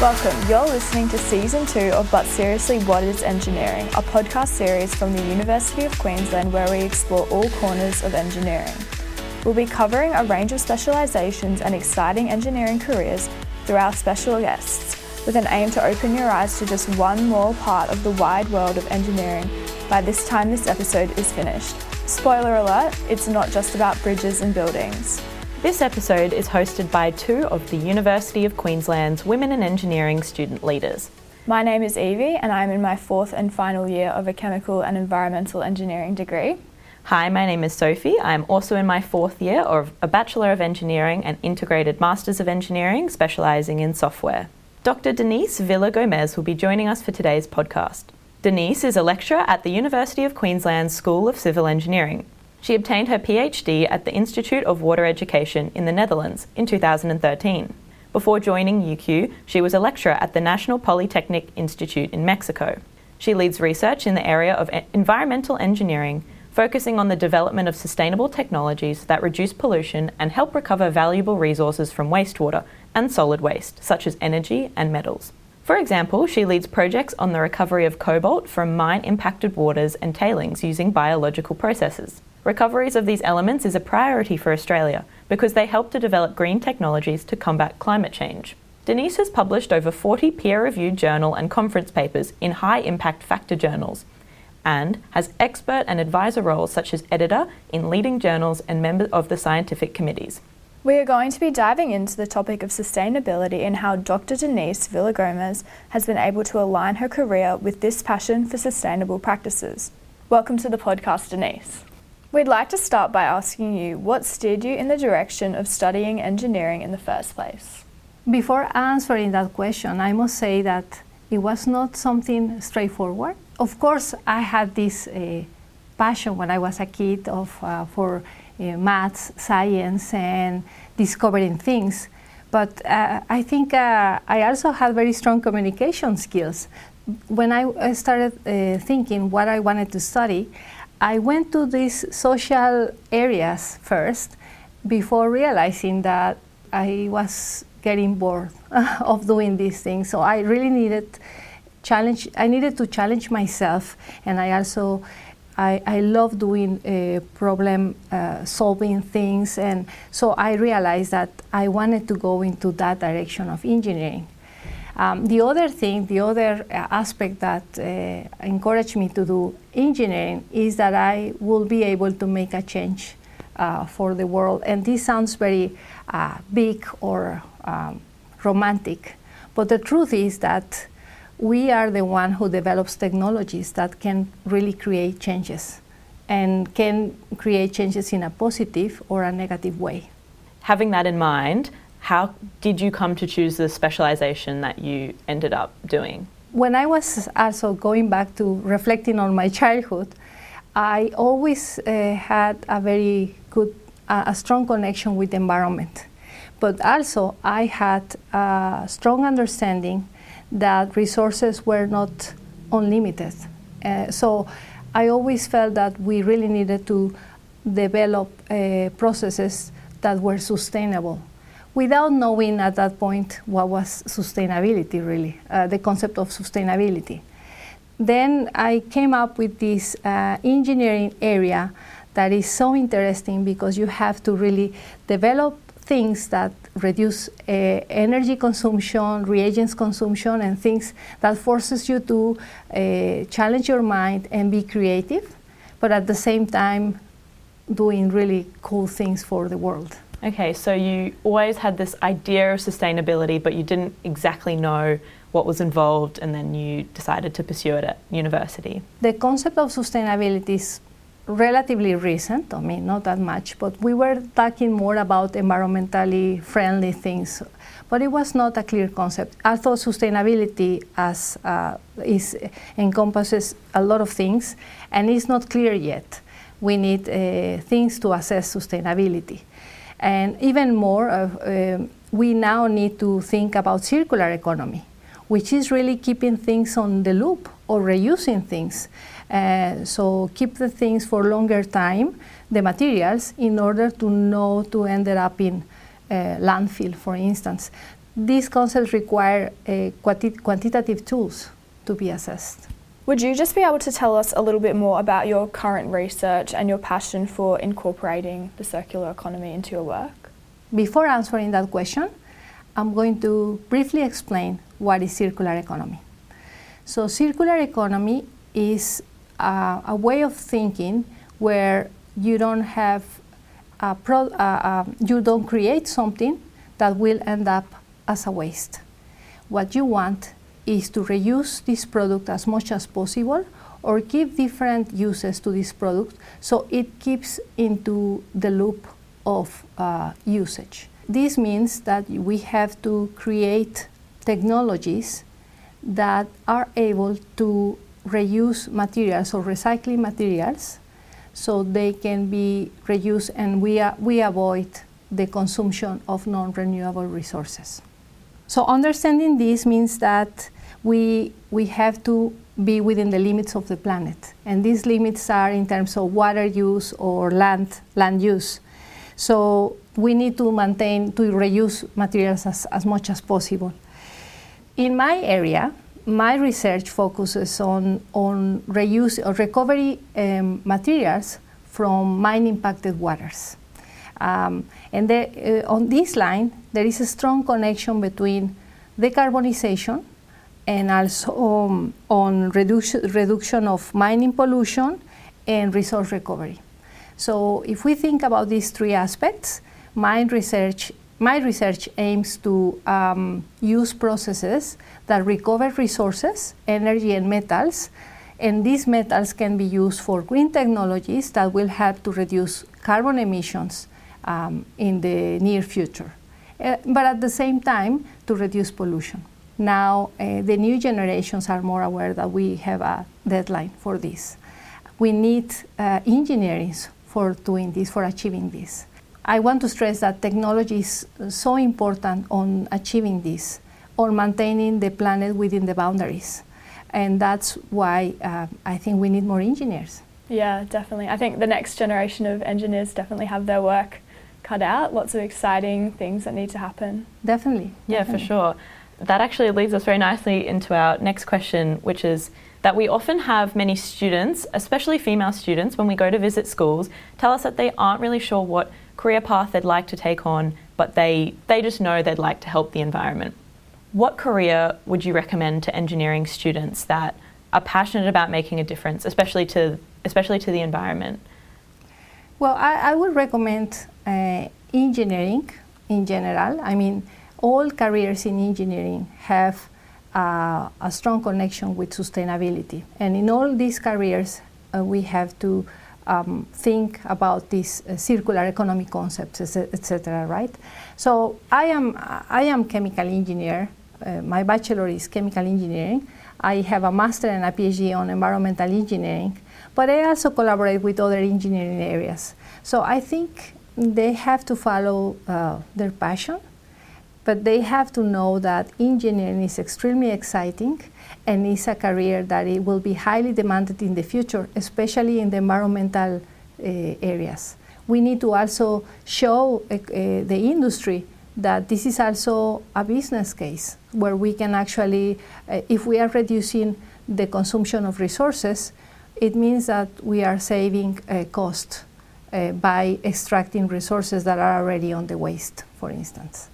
Welcome. You're listening to season two of But Seriously, What is Engineering, a podcast series from the University of Queensland where we explore all corners of engineering. We'll be covering a range of specialisations and exciting engineering careers through our special guests, with an aim to open your eyes to just one more part of the wide world of engineering by this time this episode is finished. Spoiler alert, it's not just about bridges and buildings. This episode is hosted by two of the University of Queensland's Women in Engineering student leaders. My name is Evie, and I'm in my fourth and final year of a chemical and environmental engineering degree. Hi, my name is Sophie. I'm also in my fourth year of a Bachelor of Engineering and Integrated Masters of Engineering, specialising in software. Dr. Denys Villa Gomez will be joining us for today's podcast. Denys is a lecturer at the University of Queensland School of Civil Engineering. She obtained her PhD at the Institute of Water Education in the Netherlands in 2013. Before joining UQ, she was a lecturer at the National Polytechnic Institute in Mexico. She leads research in the area of environmental engineering focusing on the development of sustainable technologies that reduce pollution and help recover valuable resources from wastewater and solid waste, such as energy and metals. For example, she leads projects on the recovery of cobalt from mine impacted waters and tailings using biological processes. Recoveries of these elements is a priority for Australia because they help to develop green technologies to combat climate change. Denise has published over 40 peer reviewed journal and conference papers in high impact factor journals and has expert and advisor roles such as editor in leading journals and member of the scientific committees. We are going to be diving into the topic of sustainability and how Dr. Denys Villagomez has been able to align her career with this passion for sustainable practices. Welcome to the podcast, Denys. We'd like to start by asking you what steered you in the direction of studying engineering in the first place. Before answering that question, I must say that it was not something straightforward of course, I had this uh, passion when I was a kid of, uh, for maths, science, and discovering things. But uh, I think uh, I also had very strong communication skills. When I started uh, thinking what I wanted to study, I went to these social areas first before realizing that I was getting bored of doing these things. So I really needed challenge. I needed to challenge myself, and I also I, I love doing uh, problem uh, solving things, and so I realized that I wanted to go into that direction of engineering. Um, the other thing, the other uh, aspect that uh, encouraged me to do engineering is that I will be able to make a change uh, for the world. And this sounds very uh, big or um, romantic, but the truth is that we are the one who develops technologies that can really create changes and can create changes in a positive or a negative way. Having that in mind, how did you come to choose the specialization that you ended up doing? When I was also going back to reflecting on my childhood, I always uh, had a very good, uh, a strong connection with the environment. But also, I had a strong understanding that resources were not unlimited. Uh, so I always felt that we really needed to develop uh, processes that were sustainable without knowing at that point what was sustainability really, uh, the concept of sustainability. Then I came up with this uh, engineering area that is so interesting because you have to really develop things that reduce uh, energy consumption, reagents consumption, and things that forces you to uh, challenge your mind and be creative, but at the same time doing really cool things for the world. Okay, so you always had this idea of sustainability, but you didn't exactly know what was involved, and then you decided to pursue it at university. The concept of sustainability is relatively recent, I mean, not that much, but we were talking more about environmentally friendly things. But it was not a clear concept. I thought sustainability as uh, is encompasses a lot of things, and it's not clear yet. We need uh, things to assess sustainability, and even more, uh, we now need to think about circular economy, which is really keeping things on the loop or reusing things. Uh, so keep the things for longer time, the materials, in order to know to end up in uh, landfill, for instance. these concepts require uh, quanti- quantitative tools to be assessed. Would you just be able to tell us a little bit more about your current research and your passion for incorporating the circular economy into your work? Before answering that question, I'm going to briefly explain what is circular economy. So, circular economy is uh, a way of thinking where you don't have pro, uh, uh, you don't create something that will end up as a waste. What you want is to reuse this product as much as possible or give different uses to this product so it keeps into the loop of uh, usage. This means that we have to create technologies that are able to reuse materials or recycling materials so they can be reused and we, uh, we avoid the consumption of non-renewable resources. So understanding this means that we, we have to be within the limits of the planet. And these limits are in terms of water use or land, land use. So we need to maintain, to reuse materials as, as much as possible. In my area, my research focuses on, on reuse or recovery um, materials from mine impacted waters. Um, and there, uh, on this line, there is a strong connection between decarbonization and also um, on reduction, reduction of mining pollution and resource recovery. So if we think about these three aspects, mine research, my research aims to um, use processes that recover resources, energy, and metals, and these metals can be used for green technologies that will help to reduce carbon emissions um, in the near future, uh, but at the same time to reduce pollution. Now, uh, the new generations are more aware that we have a deadline for this. We need uh, engineering for doing this, for achieving this. I want to stress that technology is so important on achieving this, on maintaining the planet within the boundaries. And that's why uh, I think we need more engineers. Yeah, definitely. I think the next generation of engineers definitely have their work cut out. Lots of exciting things that need to happen. Definitely. Yeah, definitely. for sure that actually leads us very nicely into our next question, which is that we often have many students, especially female students, when we go to visit schools, tell us that they aren't really sure what career path they'd like to take on, but they, they just know they'd like to help the environment. What career would you recommend to engineering students that are passionate about making a difference, especially to, especially to the environment? Well, I, I would recommend uh, engineering in general. I mean, all careers in engineering have uh, a strong connection with sustainability. And in all these careers, uh, we have to um, think about these uh, circular economy concepts, etc. right? So I am, I am chemical engineer. Uh, my bachelor is chemical engineering. I have a master and a PhD on environmental engineering, but I also collaborate with other engineering areas. So I think they have to follow uh, their passion but they have to know that engineering is extremely exciting and is a career that it will be highly demanded in the future, especially in the environmental uh, areas. We need to also show uh, the industry that this is also a business case where we can actually, uh, if we are reducing the consumption of resources, it means that we are saving cost by extracting resources that are already on the waste, for instance.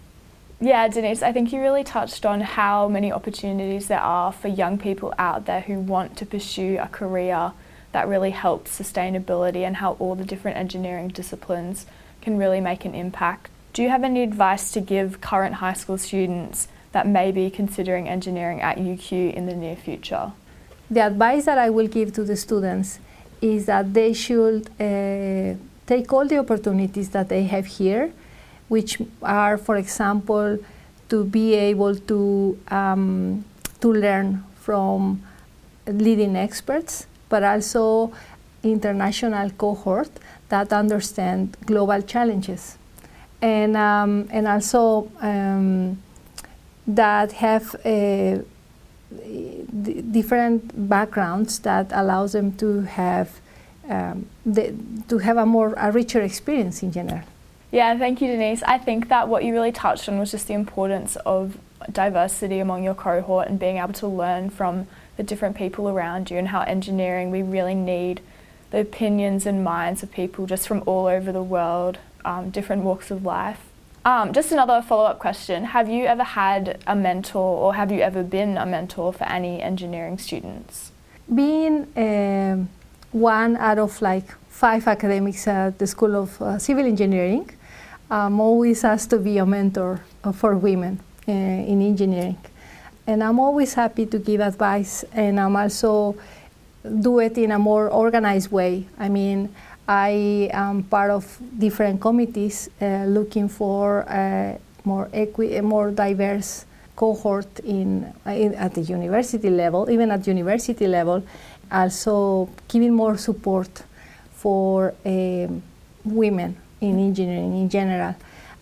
Yeah, Denys, I think you really touched on how many opportunities there are for young people out there who want to pursue a career that really helps sustainability and how all the different engineering disciplines can really make an impact. Do you have any advice to give current high school students that may be considering engineering at UQ in the near future? The advice that I will give to the students is that they should uh, take all the opportunities that they have here which are, for example, to be able to, um, to learn from leading experts, but also international cohort that understand global challenges. And, um, and also um, that have uh, different backgrounds that allows them to have um, the, to have a more a richer experience in general. Yeah, thank you, Denys. I think that what you really touched on was just the importance of diversity among your cohort and being able to learn from the different people around you and how engineering we really need the opinions and minds of people just from all over the world, um, different walks of life. Um, just another follow up question Have you ever had a mentor or have you ever been a mentor for any engineering students? Being uh, one out of like five academics at the School of uh, Civil Engineering, I'm always asked to be a mentor for women uh, in engineering. And I'm always happy to give advice, and I'm also do it in a more organized way. I mean, I am part of different committees uh, looking for a more equi- a more diverse cohort in, in, at the university level, even at university level. Also, giving more support for um, women in engineering in general.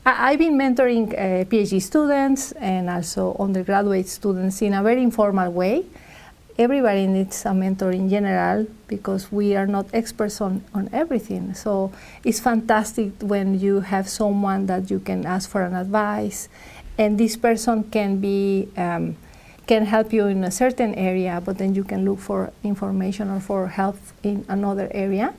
I, have been mentoring uh, PhD students and also undergraduate students in a very informal way everybody needs a mentor in general because we are not experts on, on everything. So it's fantastic when you have someone that you can ask for an advice, and this person can be um, can help you in a certain area, but then you can look for information or for help in another area.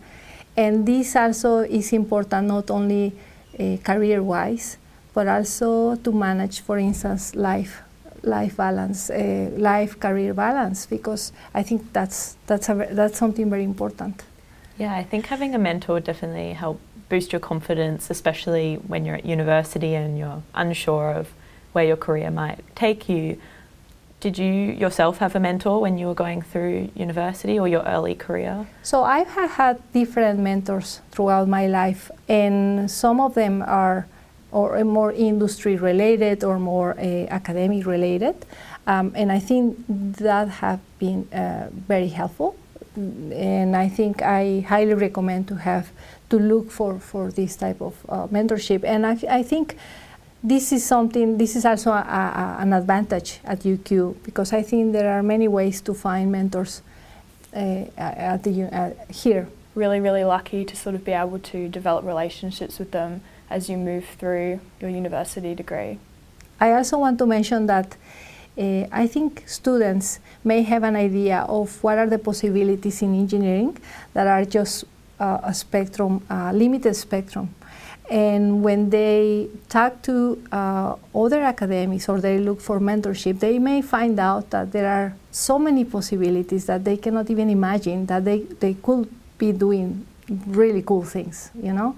And this also is important not only uh, career-wise, but also to manage, for instance, life life balance, uh, life career balance, because I think that's that's a, that's something very important. Yeah, I think having a mentor definitely help boost your confidence, especially when you're at university and you're unsure of where your career might take you. Did you yourself have a mentor when you were going through university or your early career? So I have had different mentors throughout my life, and some of them are or more industry related or more uh, academic related. Um, and I think that have been uh, very helpful. And I think I highly recommend to have to look for, for this type of uh, mentorship. And I, I, think this is something, this is also a, a, an advantage at UQ because I think there are many ways to find mentors uh, at the, uh, here. Really, really lucky to sort of be able to develop relationships with them as you move through your university degree. I also want to mention that uh, I think students may have an idea of what are the possibilities in engineering that are just uh, a spectrum, a limited spectrum. And when they talk to uh, other academics or they look for mentorship, they may find out that there are so many possibilities that they cannot even imagine that they, they could be doing really cool things, you know.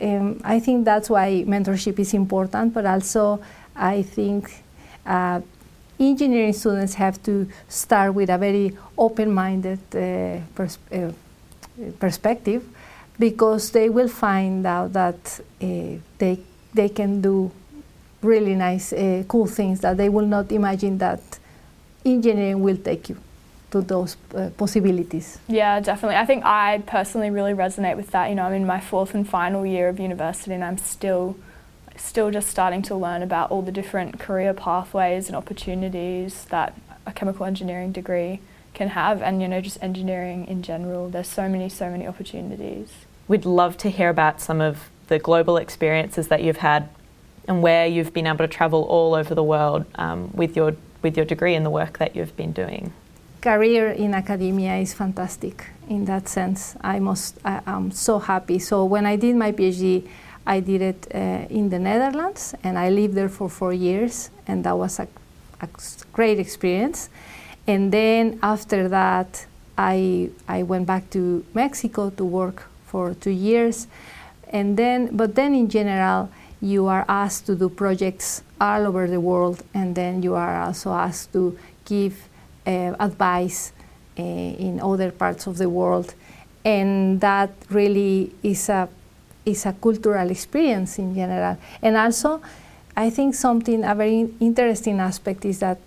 Um, I think that's why mentorship is important, but also I think uh, engineering students have to start with a very open-minded uh, pers- uh, perspective because they will find out that uh, they they can do really nice, uh, cool things that they will not imagine that engineering will take you to those uh, possibilities. Yeah, definitely. I think I personally really resonate with that. You know, I'm in my fourth and final year of university and I'm still still just starting to learn about all the different career pathways and opportunities that a chemical engineering degree can have and you know just engineering in general there's so many so many opportunities we'd love to hear about some of the global experiences that you've had and where you've been able to travel all over the world um, with your with your degree and the work that you've been doing career in academia is fantastic in that sense. I must, I, am so happy. So when I did my PhD, I did it uh, in the Netherlands, and I lived there for four years, and that was a, a great experience. And then after that, I I went back to Mexico to work for two years, and then but then in general you are asked to do projects all over the world, and then you are also asked to give uh, advice uh, in other parts of the world, and that really is a is a cultural experience in general. And also, I think something a very interesting aspect is that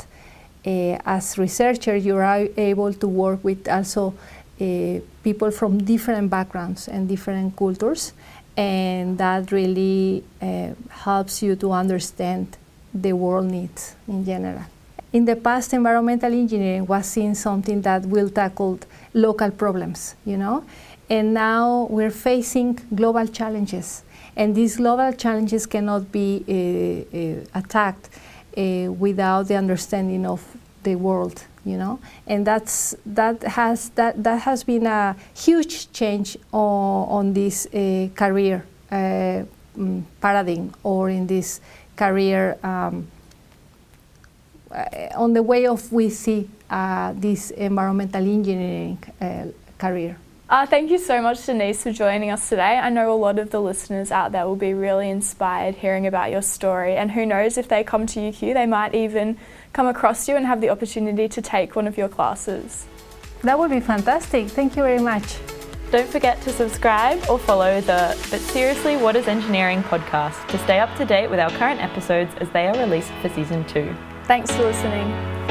uh, as researcher you are able to work with also uh, people from different backgrounds and different cultures, and that really uh, helps you to understand the world needs in general. In the past, environmental engineering was seen something that will tackle local problems, you know, And now we're facing global challenges. And these global challenges cannot be uh, uh, attacked uh, without the understanding of the world, you know. And that's, that, has, that, that has been a huge change on, on this uh, career uh, mm, paradigm or in this career um, uh, on the way of we see uh, this environmental engineering uh, career. Uh, thank you so much, Denys, for joining us today. I know a lot of the listeners out there will be really inspired hearing about your story, and who knows if they come to UQ, they might even come across you and have the opportunity to take one of your classes. That would be fantastic. Thank you very much. Don't forget to subscribe or follow the But Seriously, What is Engineering podcast to stay up to date with our current episodes as they are released for season two. Thanks for listening.